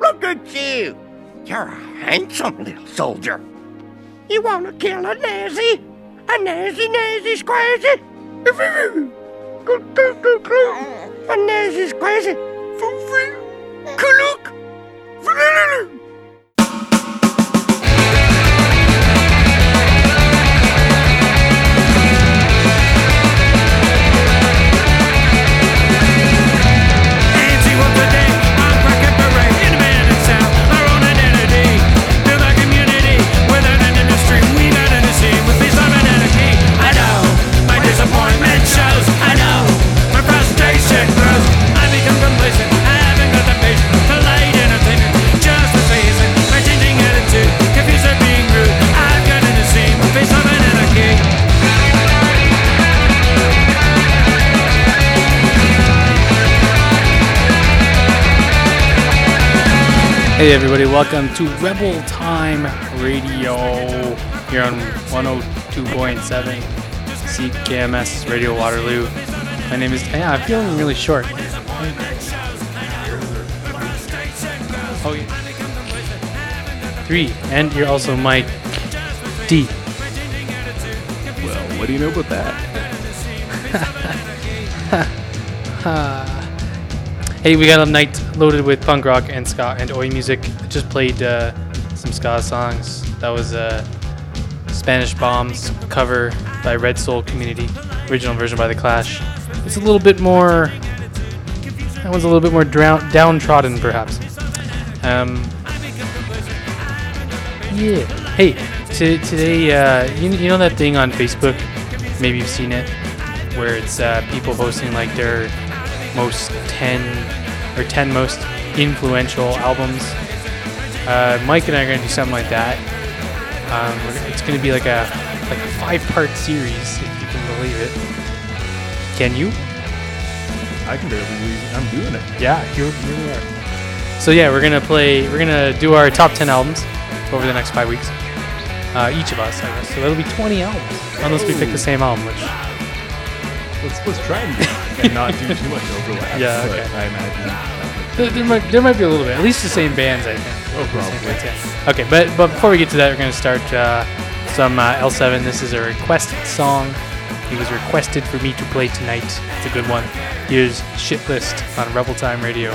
Look at you. You're a handsome little soldier. You want to kill a Nazi? A Nazi, Nazi, squazy? A Nazi, squazy? Hey everybody, welcome to Rebel Time Radio here on 102.7 CKMS Radio Waterloo. My name is yeah, I'm feeling really short. Oh yeah. Three, and you're also Mike D. Well, what do you know about that? Hey, we got a night loaded with punk rock and ska and oi music. I Just played uh, some ska songs. That was uh, Spanish Bombs cover by Red Soul Community, original version by The Clash. It's a little bit more. That one's a little bit more drown- downtrodden, perhaps. Um, yeah. Hey, t- today, uh, you, you know that thing on Facebook? Maybe you've seen it, where it's uh, people posting like their most 10 or 10 most influential albums. Uh, Mike and I are going to do something like that. Um, it's going to be like a like a five-part series, if you can believe it. Can you? I can barely believe it. I'm doing it. Yeah, here we are. So yeah, we're gonna play. We're gonna do our top 10 albums over the next five weeks. Uh, each of us, I guess. So that'll be 20 albums, unless we pick the same album, which Let's let's try and, and not do too much overlap. Yeah, okay. I imagine. There, there might there might be a little bit, at least the same bands, I think. Oh, probably. bands, yeah. Okay, but but before we get to that, we're gonna start uh, some uh, L7. This is a requested song. It was requested for me to play tonight. It's a good one. Here's Shit List on Rebel Time Radio.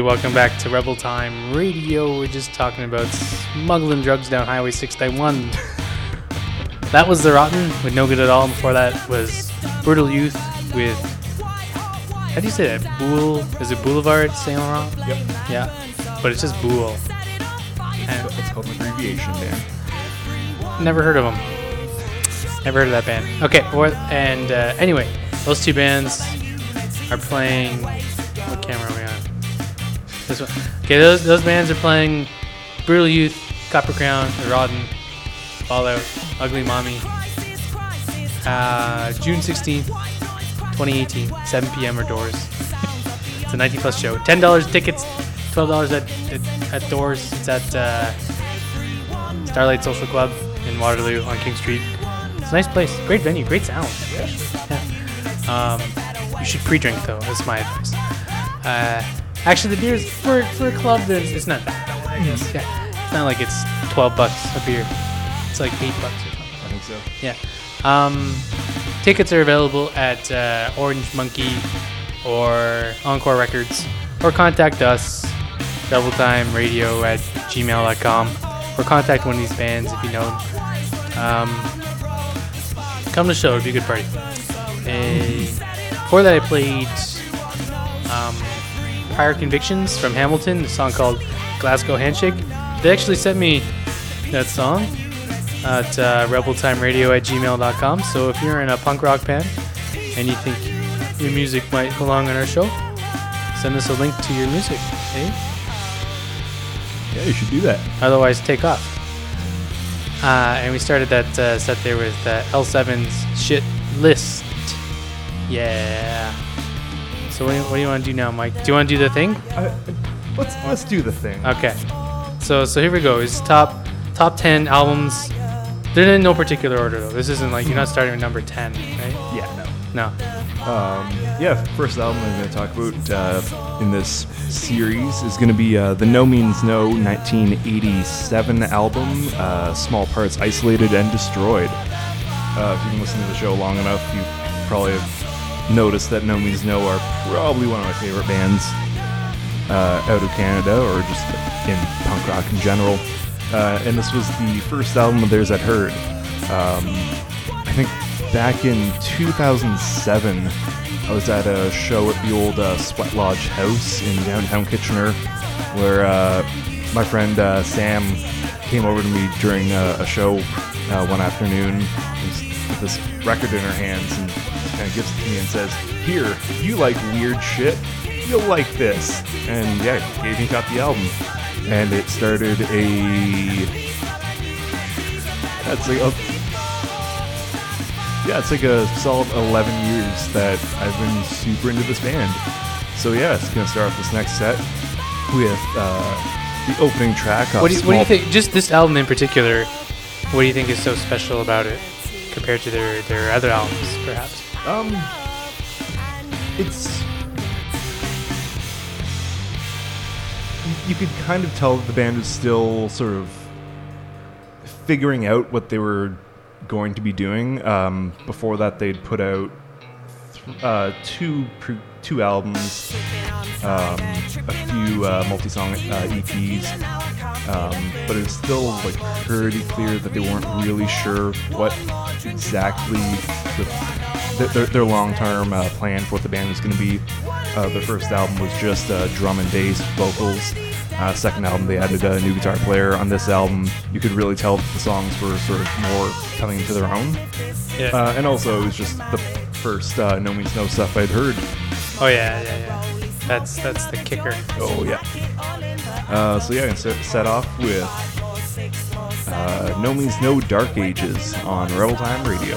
Welcome back to Rebel Time Radio. We're just talking about smuggling drugs down Highway 691. that was The Rotten with No Good at All. Before that was Brutal Youth with. How do you say that? Boule? Is it Boulevard Saint Laurent? Yep. Yeah. But it's just Boule. And It's called an abbreviation band. never heard of them. Never heard of that band. Okay, or, and uh, anyway, those two bands are playing. What camera are we on? This one. Okay, those, those bands are playing Brutal Youth, Copper Crown, Rodden, Fallout, Ugly Mommy. Uh, June 16th, 2018, 7 p.m. or doors. it's a 19 plus show. $10 tickets, $12 at, at, at doors. It's at uh, Starlight Social Club in Waterloo on King Street. It's a nice place. Great venue. Great sound. Yeah. Um, you should pre-drink though. That's my advice. Uh, actually, the beers for for a club, there's, it's not that bad. I guess. Yeah. It's not like it's 12 bucks a beer. It's like eight bucks or something. I think so. Yeah. Um, tickets are available at uh, Orange Monkey or Encore Records, or contact us, rebeltimeradio at gmail.com, or contact one of these bands if you know them. Um, come to the show, it'd be a good party. Uh, before that, I played um, Prior Convictions from Hamilton, a song called Glasgow Handshake. They actually sent me that song at uh, rebeltimeradio at gmail.com. So if you're in a punk rock band and you think your music might belong on our show, send us a link to your music. Eh? Yeah, you should do that. Otherwise, take off. Uh, and we started that uh, set there with uh, L7's Shit List. Yeah. So what do you, what do you want to do now, Mike? Do you want to do the thing? Uh, let's let's do the thing. Okay. So so here we go. It's top top ten albums. They're in no particular order though. This isn't like you're not starting with number ten, right? yeah, no. No. Um, yeah, first album I'm going to talk about uh, in this series is going to be uh, the No Means No 1987 album, uh, Small Parts Isolated and Destroyed. Uh, if you've been listening to the show long enough, you probably have noticed that No Means No are probably one of my favorite bands uh, out of Canada or just in punk rock in general. Uh, and this was the first album of theirs I'd heard. Um, I think back in 2007, I was at a show at the old uh, Sweat Lodge House in downtown Kitchener, where uh, my friend uh, Sam came over to me during uh, a show one afternoon with this record in her hands and kind of gives it to me and says, "Here, you like weird shit? You'll like this." And yeah, gave me of the album, and it started a that's like a yeah, it's like a solid 11 years that I've been super into this band. So yeah, it's gonna start off this next set with uh, the opening track. What do you, what do you think? Just this album in particular. What do you think is so special about it compared to their their other albums, perhaps? Um, it's you could kind of tell that the band is still sort of figuring out what they were going to be doing. Um, before that, they'd put out uh, two two albums, um, a few uh, multi-song uh, EPs, um, but it's still like pretty clear that they weren't really sure what exactly the th- their, their long-term uh, plan for what the band was going to be. Uh, their first album was just uh, drum and bass vocals. Uh, second album, they added a new guitar player. On this album, you could really tell the songs were sort of more coming to their own. Yeah. Uh, and also, it was just the first uh, No Means No stuff I'd heard. oh yeah, yeah, yeah. That's that's the kicker. Oh, yeah. Uh, so, yeah, I can set, off with uh, No Means No Dark Ages on Rebel Time Radio.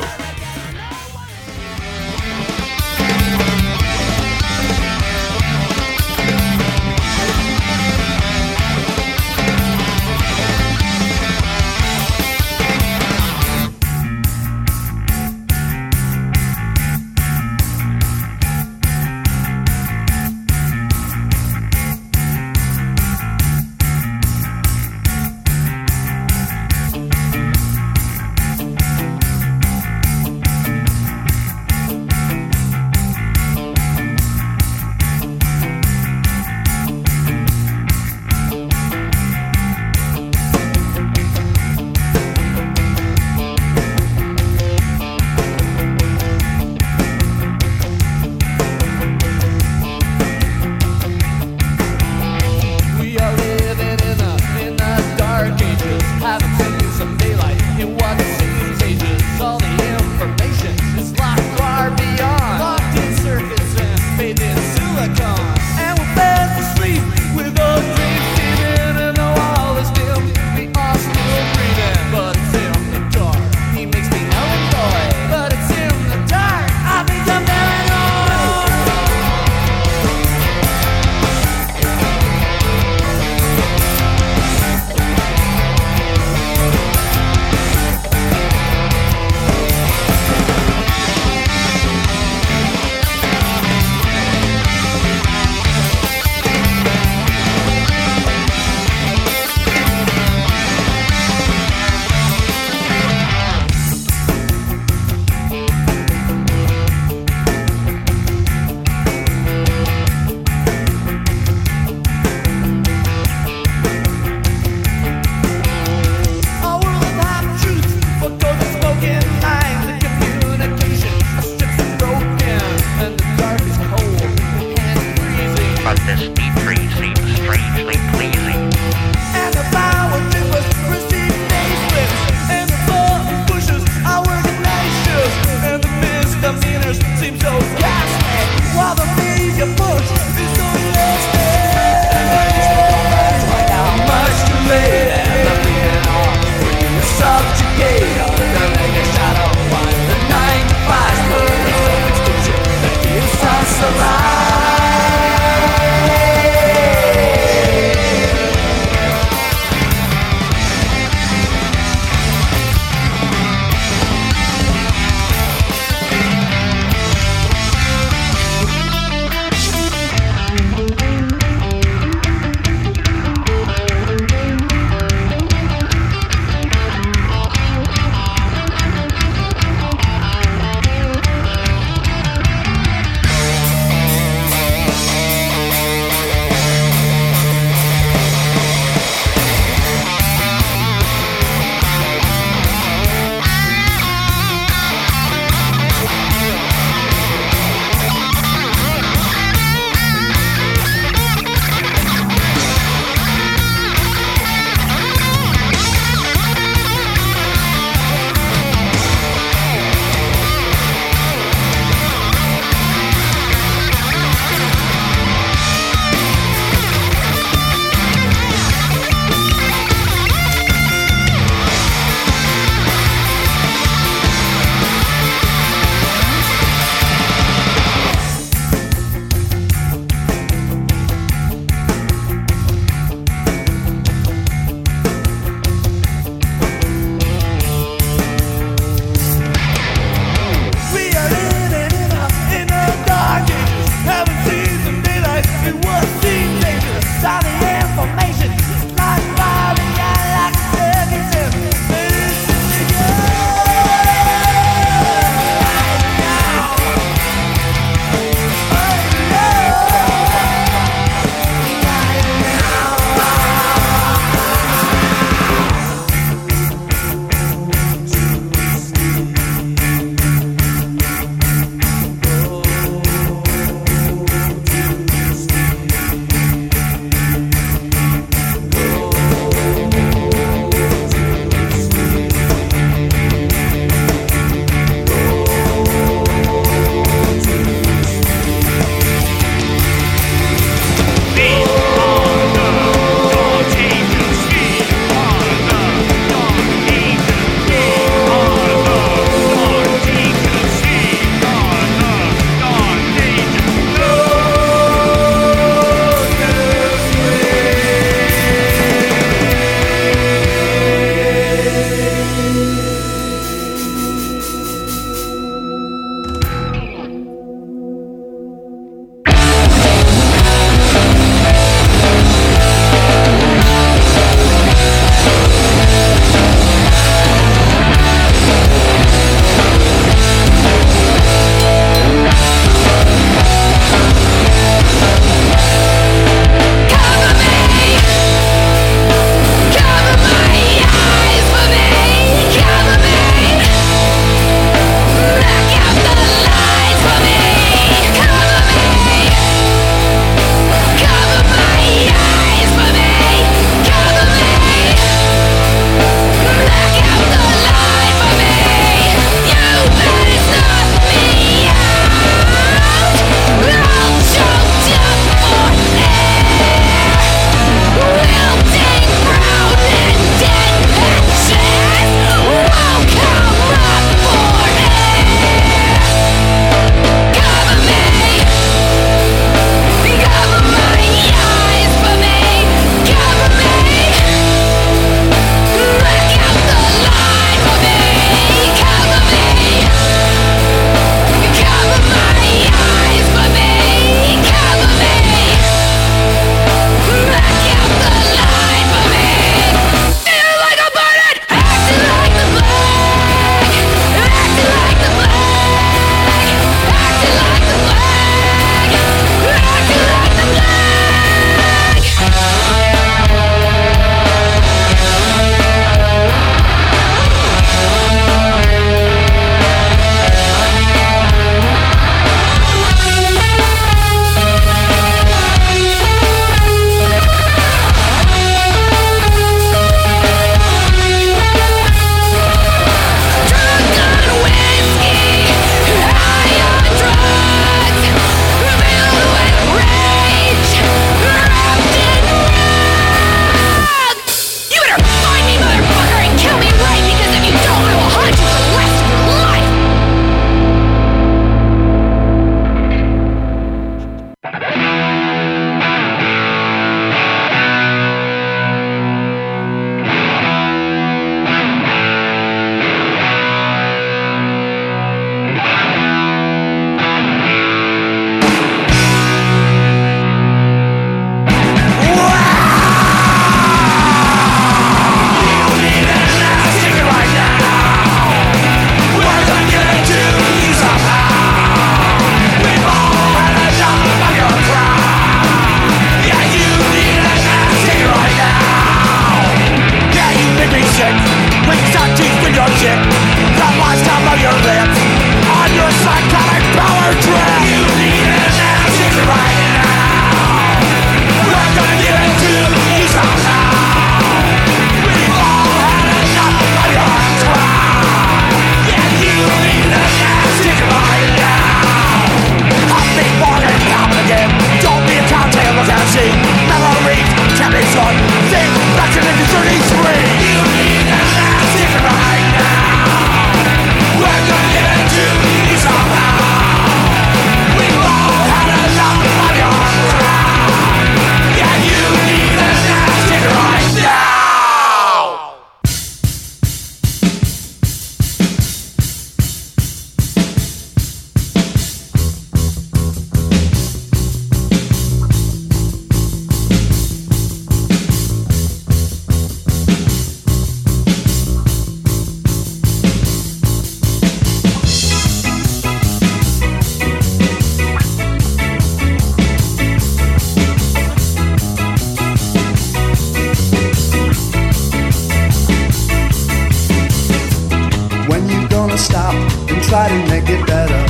Stop and try to make it better.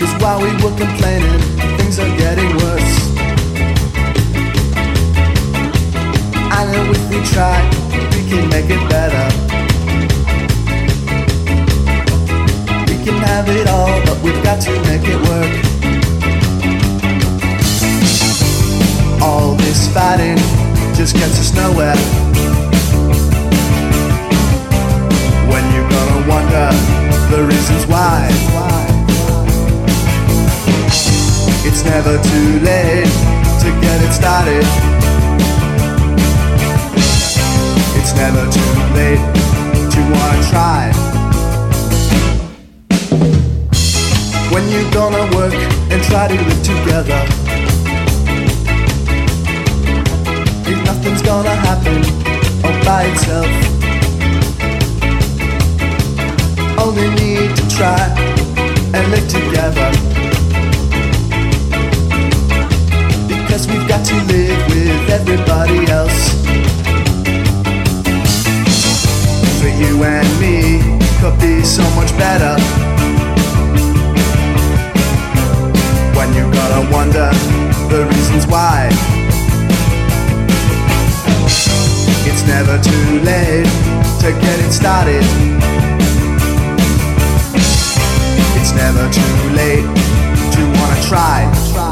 Cause while we were complaining, things are getting worse. I know if we try, we can make it better. We can have it all, but we've got to make it work. All this fighting just gets us nowhere. The reasons why. It's never too late to get it started. It's never too late to wanna try. When you're gonna work and try to live together. If nothing's gonna happen all by itself. Only need to try and live together. Because we've got to live with everybody else. For you and me could be so much better. When you're gonna wonder the reasons why. It's never too late to get it started. It's never too late to wanna try.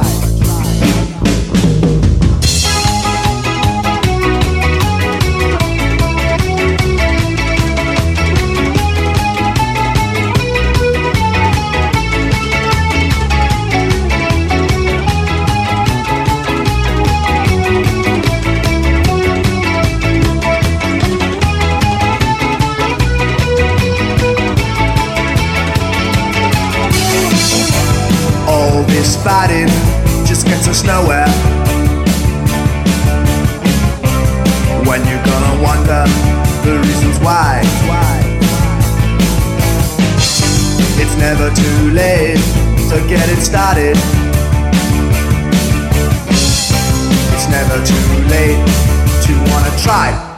It. It's never too late to wanna try.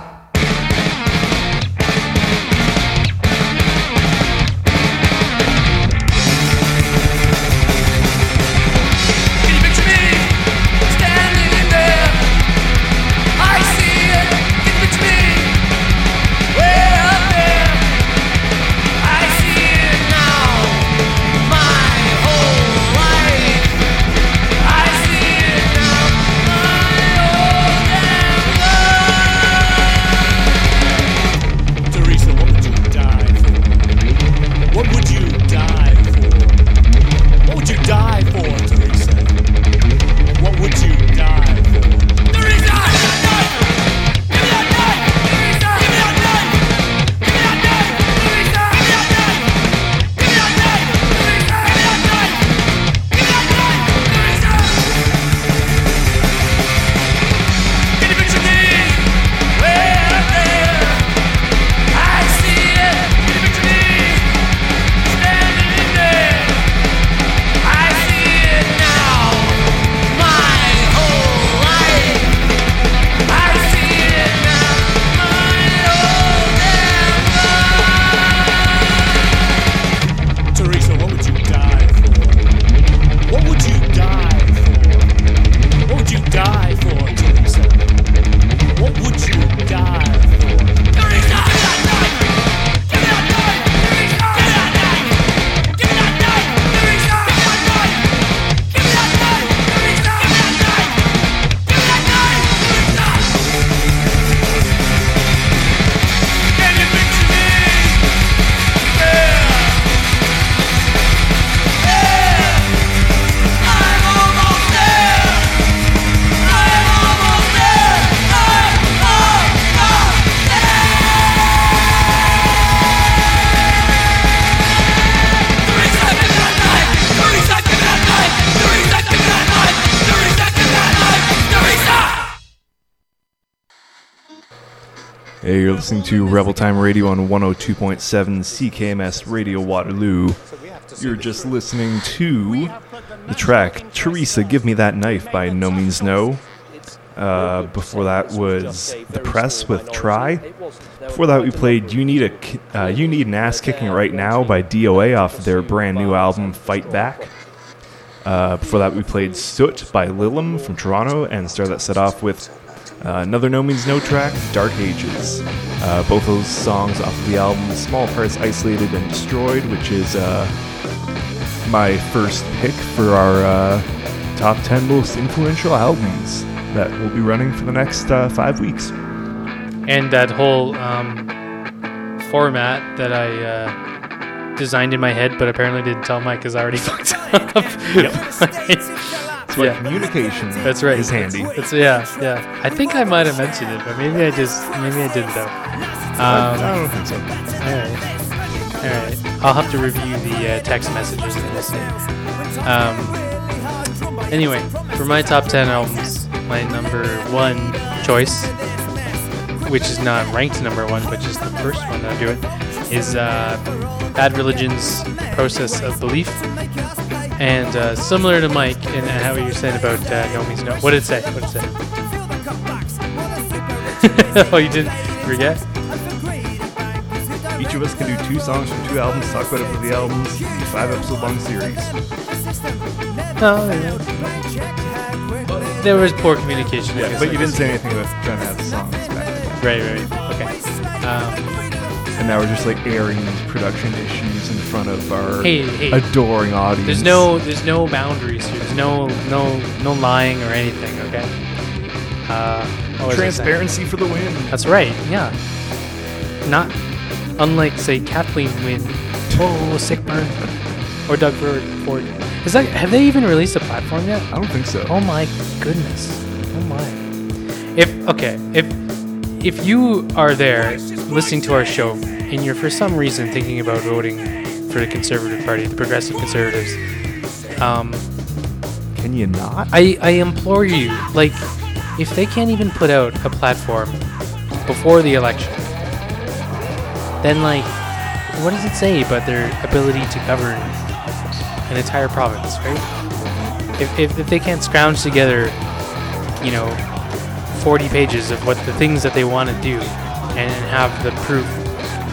Listening to Rebel Time Radio on 102.7 CKMS Radio Waterloo. You're just listening to the track Teresa Give Me That Knife by No Means No. Uh, before that was The Press with Try. Before that, we played "You Need a uh, You Need an Ass Kicking Right Now" by DOA off their brand new album "Fight Back." Uh, before that, we played "Soot" by Lilum from Toronto, and started that set off with uh, another No Means No track, "Dark Ages." Uh, both those songs off of the album "Small Parts Isolated and Destroyed," which is uh, my first pick for our uh, top 10 most influential albums that we'll be running for the next uh, five weeks. and that whole um, format that I uh, designed in my head, but apparently didn't tell Mike because I already fucked up. That's why Yeah. communication That's right. is handy. It's, yeah, yeah. I think I might have mentioned it, but maybe I just maybe I didn't though. I Um, don't think so. all right, all right. I'll have to review the uh, text messages that I sent. Um, anyway, for my top ten albums, my number one choice, which is not ranked number one, but just the first one that I do it, is uh, Bad Religion's Process of Belief. And uh, similar to Mike and and how you were saying about uh, No Means No. What did it say? What did it say? oh, you didn't forget? Each of us can do two songs from two albums, talk about it for the albums, five episode long series. No, yeah. there was poor communication. Yeah, but you didn't say anything about trying to have the songs back. Right, right. Okay. Um, And now we're just like airing these production issues in front of our Hey, hey. adoring audience. there's no, there's no boundaries here. There's no, no, no lying or anything. Okay. Uh, what was I saying? transparency for the win. That's right. Yeah. Not unlike say Kathleen Wynne, oh sick burn, or Doug Ford. Ford. Is that have they even released a platform yet? I don't think so. Oh my goodness. Oh my. If okay, if if you are there listening to our show and you're for some reason thinking about voting for the Conservative Party, the Progressive Conservatives, um, Can you not? I, I implore you, like, if they can't even put out a platform before the election, then, like, what does it say about their ability to govern an entire province, right? If, if, if they can't scrounge together, you know, 40 pages of what the things that they want to do and have the proof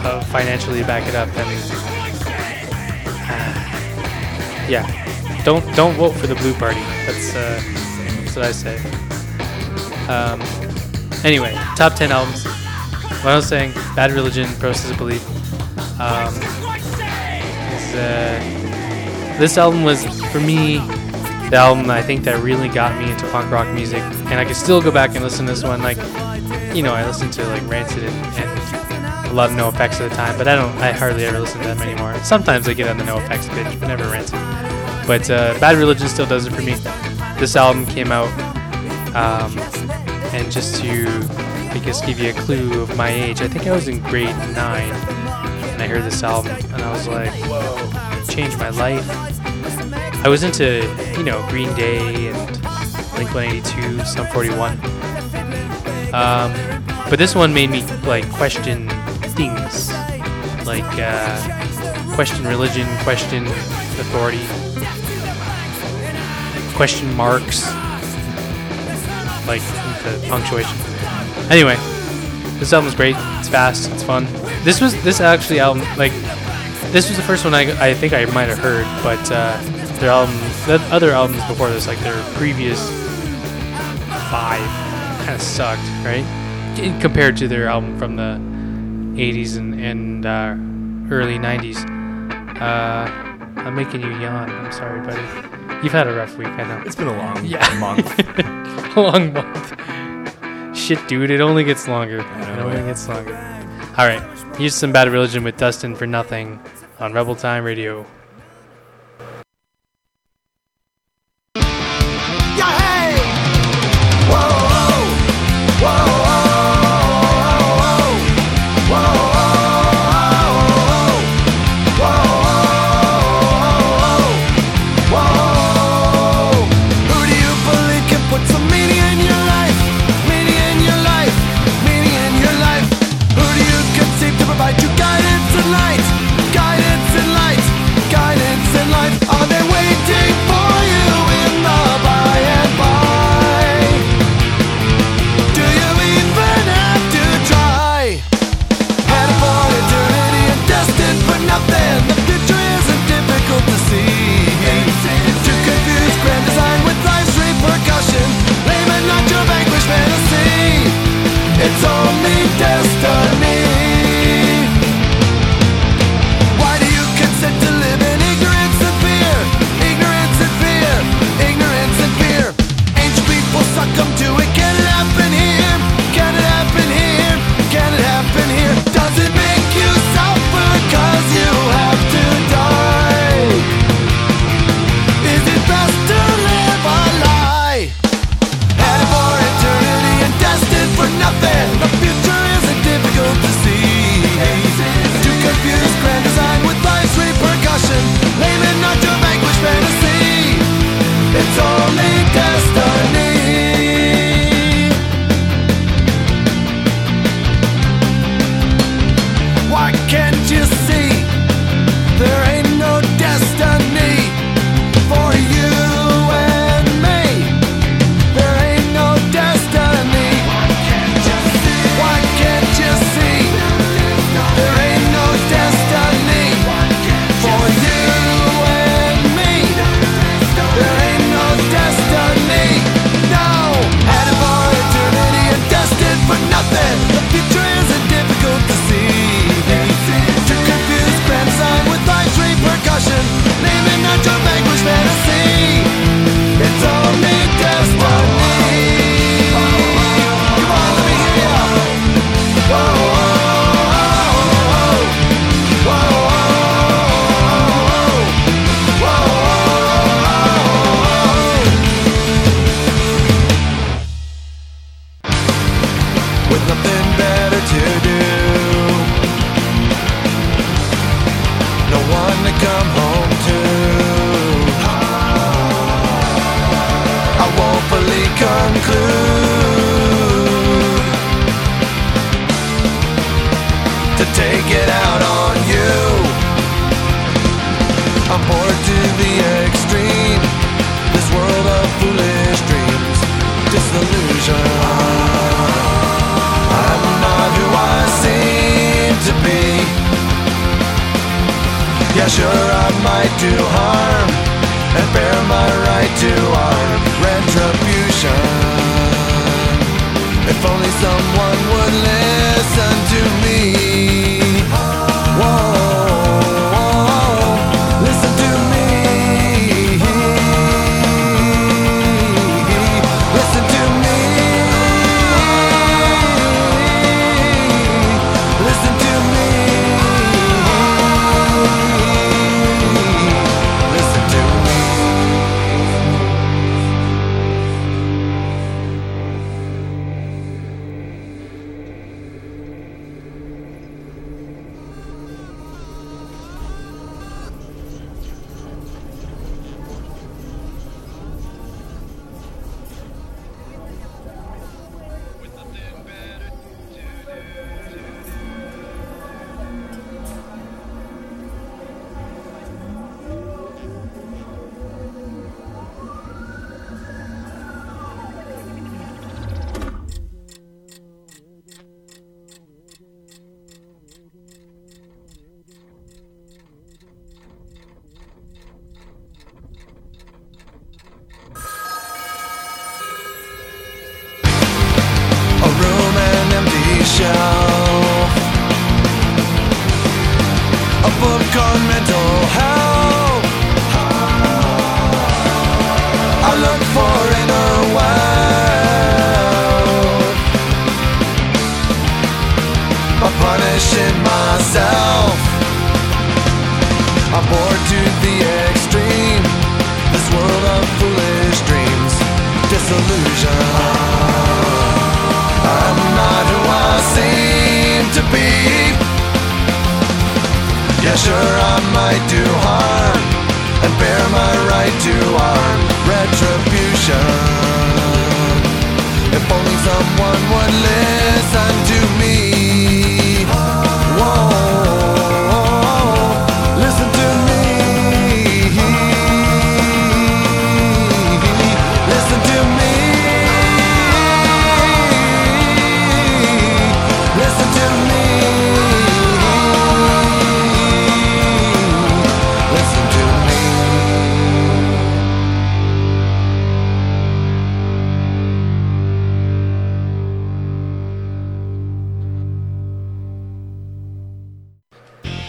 of financially back it up, And uh, yeah, don't don't vote for the blue party. That's uh, that's what I say. Um, anyway, top ten albums. What I was saying, Bad Religion, Process of Belief. Um, is, uh, this album was for me the album I think that really got me into punk rock music, and I can still go back and listen to this one. Like, you know, I listened to like Rancid and, and a lot of NOFX at the time, but I don't. I hardly ever listen to them anymore. Sometimes I get on the NOFX bitch, but never Rancid. But uh, Bad Religion still does it for me. This album came out, um, and just to, I guess, give you a clue of my age, I think I was in grade nine, and I heard this album, and I was like, whoa, changed my life. I was into, you know, Green Day and Blink 182, Sum 41. Um, but this one made me like question things, like uh, question religion, question authority, question marks, like the punctuation. Anyway, this album's great. It's fast. It's fun. This was this actually album like this was the first one I, I think I might have heard, but uh, their album, the other albums before this, like their previous five, kind of sucked, right? Compared to their album from the 80s and, and uh, early 90s. Uh, I'm making you yawn. I'm sorry, buddy. You've had a rough week, I know. It's been a long Yeah. month. a long month. Shit, dude, it only gets longer. It only gets longer. All right, here's some Bad Religion with Destined for Nothing on Rebel Time Radio.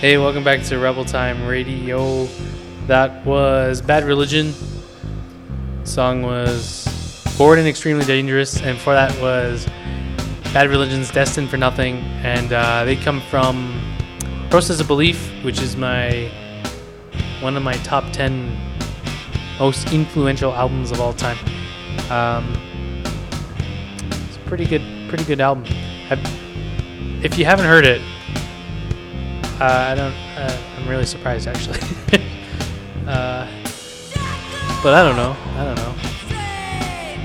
Hey, welcome back to Rebel Time Radio. That was Bad Religion. Song was Bored and Extremely Dangerous, and for that was Bad Religion's Destined for Nothing, and uh, they come from Process of Belief, which is my one of my top ten most influential albums of all time. Um, it's a pretty good, pretty good album. Have, if you haven't heard it, uh, I don't. Uh, I'm really surprised actually. uh, but I don't know. I don't know.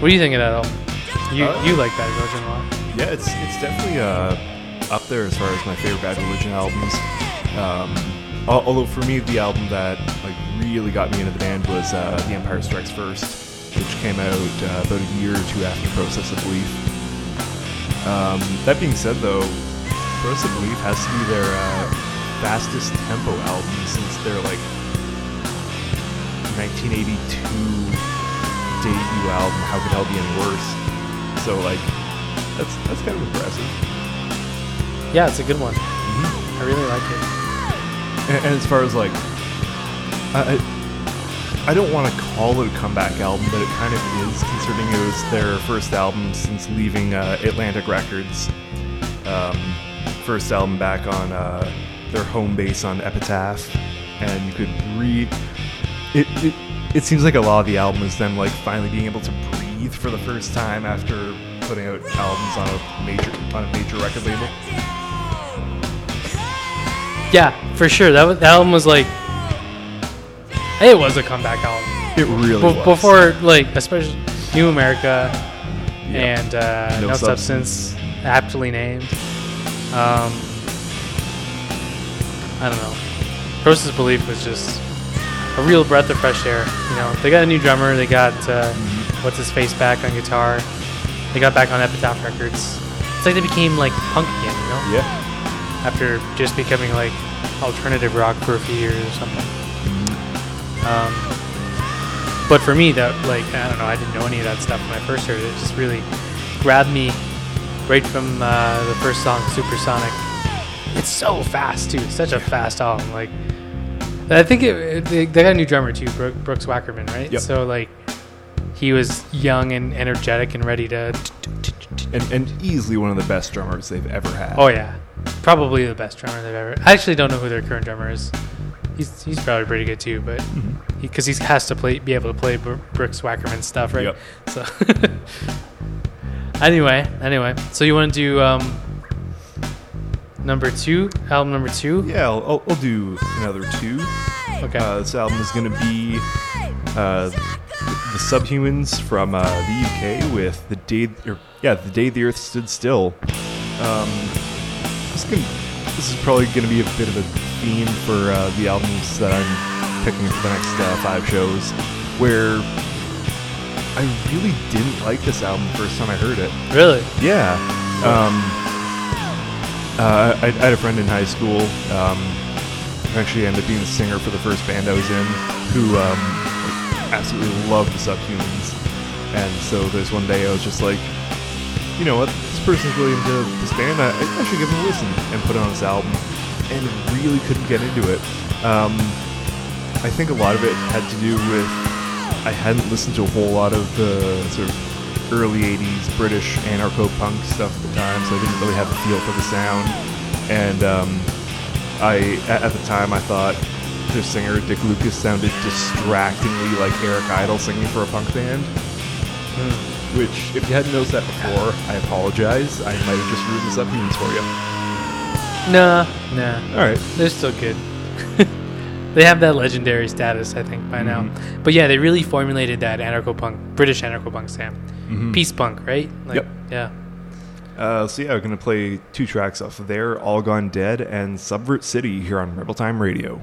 What do you think of that album? You Uh, you like Bad Religion a lot. Yeah, it's it's definitely uh, up there as far as my favorite Bad Religion albums. Um, although for me, the album that like really got me into the band was uh, The Empire Strikes First, which came out uh, about a year or two after Process of Belief. Um, that being said, though, Process of Belief has to be their uh, fastest tempo album since their like 1982 debut album. How could hell be any worse? So like, that's that's kind of impressive. Yeah, it's a good one. Mm-hmm. I really like it. And, and as far as like, I, I, don't want to call it a comeback album, but it kind of is, considering it was their first album since leaving uh, Atlantic Records. Um, first album back on uh, their home base on Epitaph, and you could read it, it. It seems like a lot of the album is them like finally being able to breathe for the first time after putting out albums on a major on a major record label. Yeah, for sure. That, that album was like It was a comeback album. It really Be- was. before, like, especially New America Yeah. and uh, No No, Substance. Substance, aptly named. Um, I don't know. Process Belief was just a real breath of fresh air. You know, they got a new drummer. They got uh, Mm-hmm. what's his face back on guitar. They got back on Epitaph Records. It's like they became like punk again. You know, yeah. after just becoming like alternative rock for a few years or something. Um, but for me, that like I don't know, I didn't know any of that stuff when I first heard it. It just really grabbed me right from uh, the first song, Supersonic. It's so fast too. It's such a fast album. Like I think it, it- they, got a new drummer too, Brooks Wackerman, right? Yep. So like he was young and energetic and ready to. And, and easily one of the best drummers they've ever had. Oh yeah, probably the best drummer they've ever. I actually don't know who their current drummer is. He's, he's probably pretty good too, but because he, has to play, be able to play Br- Brooks Wackerman stuff, right? Yep. So anyway, anyway, so you want to do um, number two, album number two? Yeah, I'll, I'll, I'll do another two. Okay. Uh, this album is going to be uh, the, Subhumans from uh, the UK with the day, or yeah, the day the Earth stood still. Um, this, gonna, this is probably going to be a bit of a theme for uh, the albums that I'm picking for the next uh, five shows, where I really didn't like this album the first time I heard it. really? Yeah. Um, uh, I, I had a friend in high school. Um, actually ended up being the singer for the first band I was in, who um, absolutely loved the Subhumans. And so there's one day I was just like, you know what, this person's really into this band. I, I should give them a listen and put it on this album. And really couldn't get into it. Um, I think a lot of it had to do with I hadn't listened to a whole lot of the sort of early 80s British anarcho punk stuff at the time, so I didn't really have a feel for the sound. And um, I, at, at the time, I thought their singer Dick Lucas sounded distractingly like Eric Idle singing for a punk band. Which, if you hadn't noticed that before, I apologize. I might have just ruined the subhumans for you. Nah, nah. All right. They're still good. they have that legendary status, I think, by now. Mm-hmm. But yeah, they really formulated that anarcho punk, British anarcho punk sound. Peace punk, right? Like, Yep. Yeah. Uh, so yeah, we're gonna play two tracks off of there, "All Gone Dead" and "Subvert City" here on Rebel Time Radio.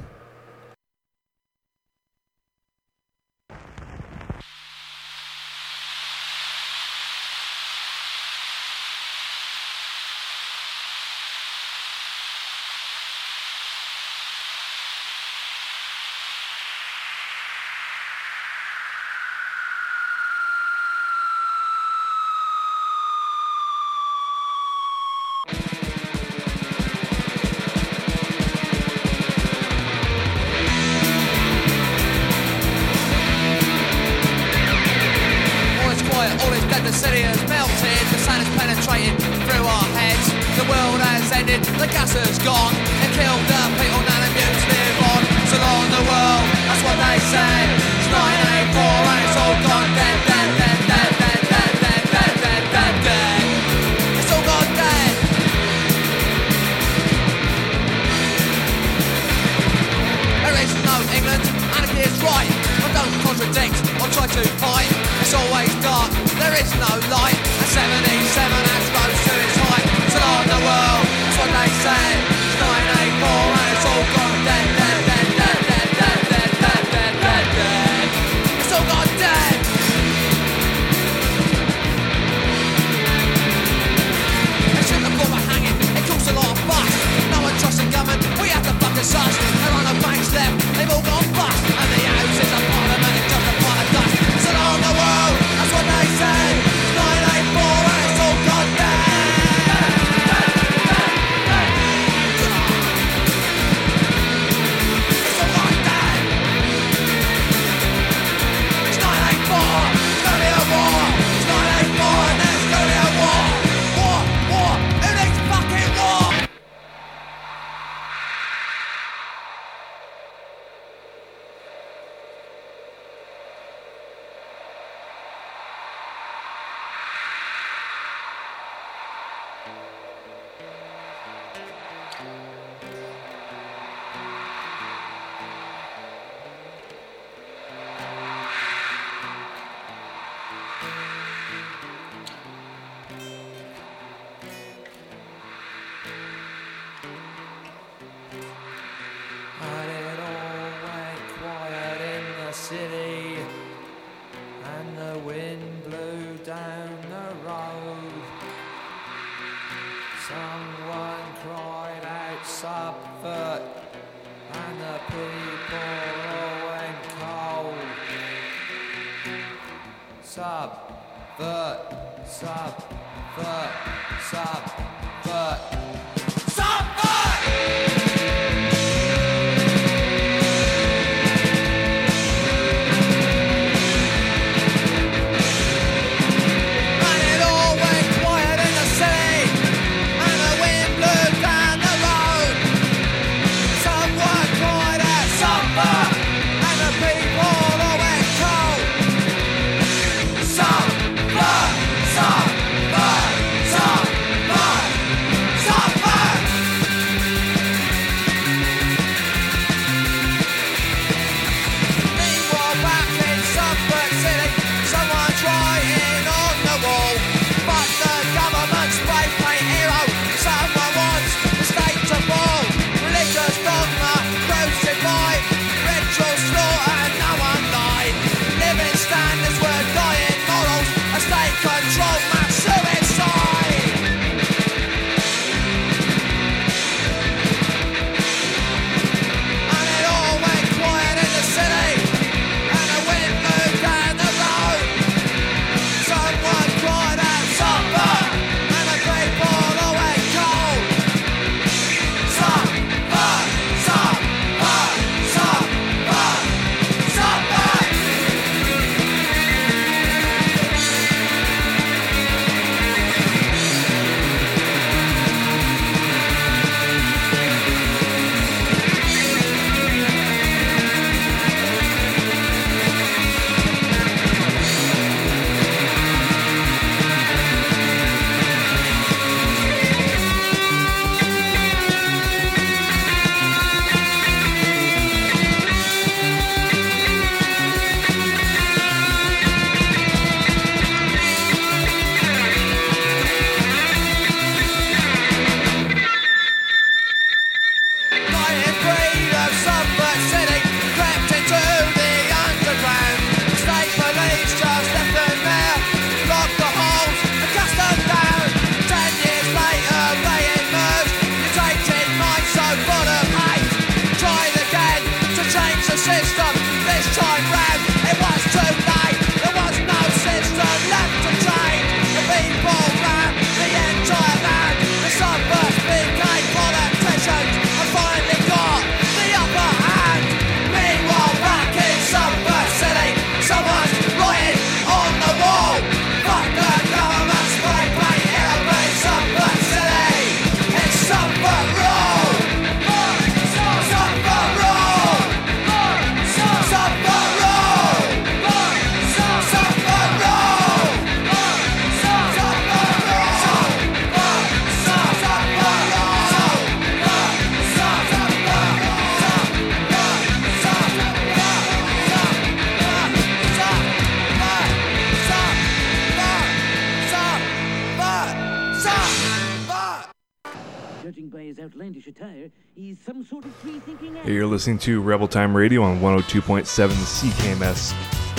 Listening to Rebel Time Radio on 102.7 CKMS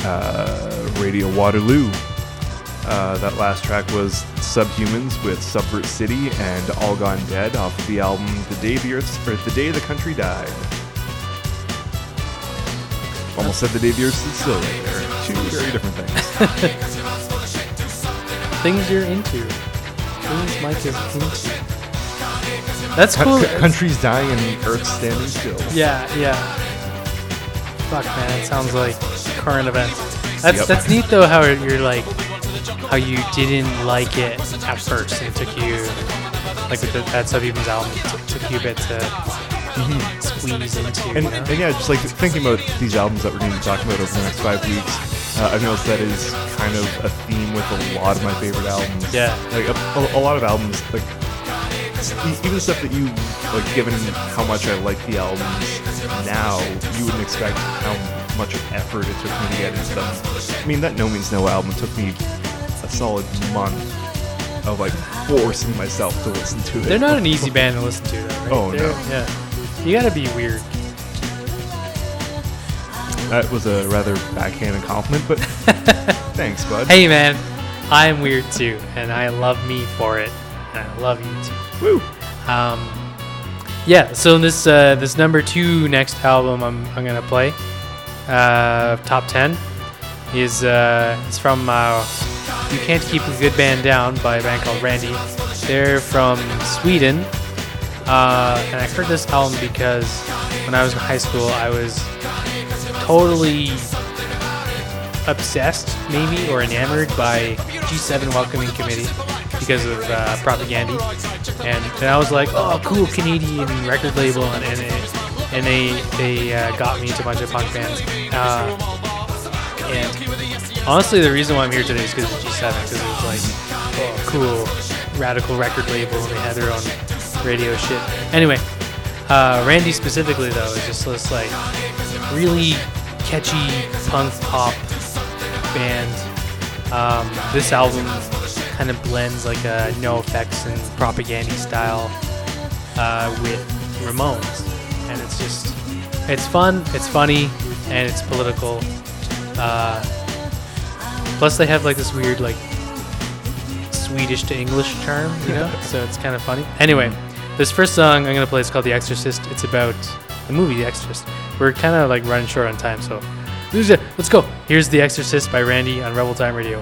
uh, Radio Waterloo. Uh, that last track was Subhumans with Subvert City and All Gone Dead off the album The Day the Earth or The Day the Country Died. Almost said The Day the Earth Stood Still there. Two very different things. Things you're into. Things Mike is into. That's cool. Cou- Countries dying and Earth standing still. Yeah, yeah. Fuck, man, it sounds like current events. That's Yep. that's neat though. How you're like, how you didn't like it at first, and it took you, like with the, that Subhumans album, it took, you a bit to squeeze into. And, you know? and yeah, just like thinking about these albums that we're going to be talking about over the next five weeks, uh, I've noticed that is kind of a theme with a lot of my favorite albums. Yeah. like a, a, a lot of albums, like even stuff that you like, given how much I like the albums now, you wouldn't expect how much of effort it took me to get into them. I mean, that No Means No album took me a solid month of like forcing myself to listen to it. They're not an easy band to listen to, though, right? Oh, They're- no. Yeah, you gotta be weird. That was a rather backhanded compliment, but thanks, bud. Hey, man, I'm weird too, and I love me for it, I love you too. Woo! Um, Yeah, so this uh, this number two next album I'm, I'm gonna play, uh, top ten, is uh, it's from uh, "You Can't Keep a Good Band Down" by a band called Randy. They're from Sweden, uh, and I heard this album because when I was in high school, I was totally obsessed, maybe, or enamored by G7 Welcoming Committee because of uh, Propagandhi. And, and I was like, oh, cool Canadian record label, and and, it, and they they uh, got me into a bunch of punk bands. Uh, and honestly, the reason why I'm here today is because of G7, because it was like, oh, cool radical record label. They had their own radio shit. Anyway, uh, Randy specifically though is just this like really catchy punk pop band. Um, this album kind of blends like a NOFX and Propagandhi style uh, with Ramones, and it's just it's fun, it's funny, and it's political. Uh, plus, they have like this weird like Swedish to English charm, you know, so it's kind of funny. Anyway, this first song I'm gonna play is called "The Exorcist." It's about the movie The Exorcist. We're kind of like running short on time, so let's go. Here's "The Exorcist" by Randy on Rebel Time Radio.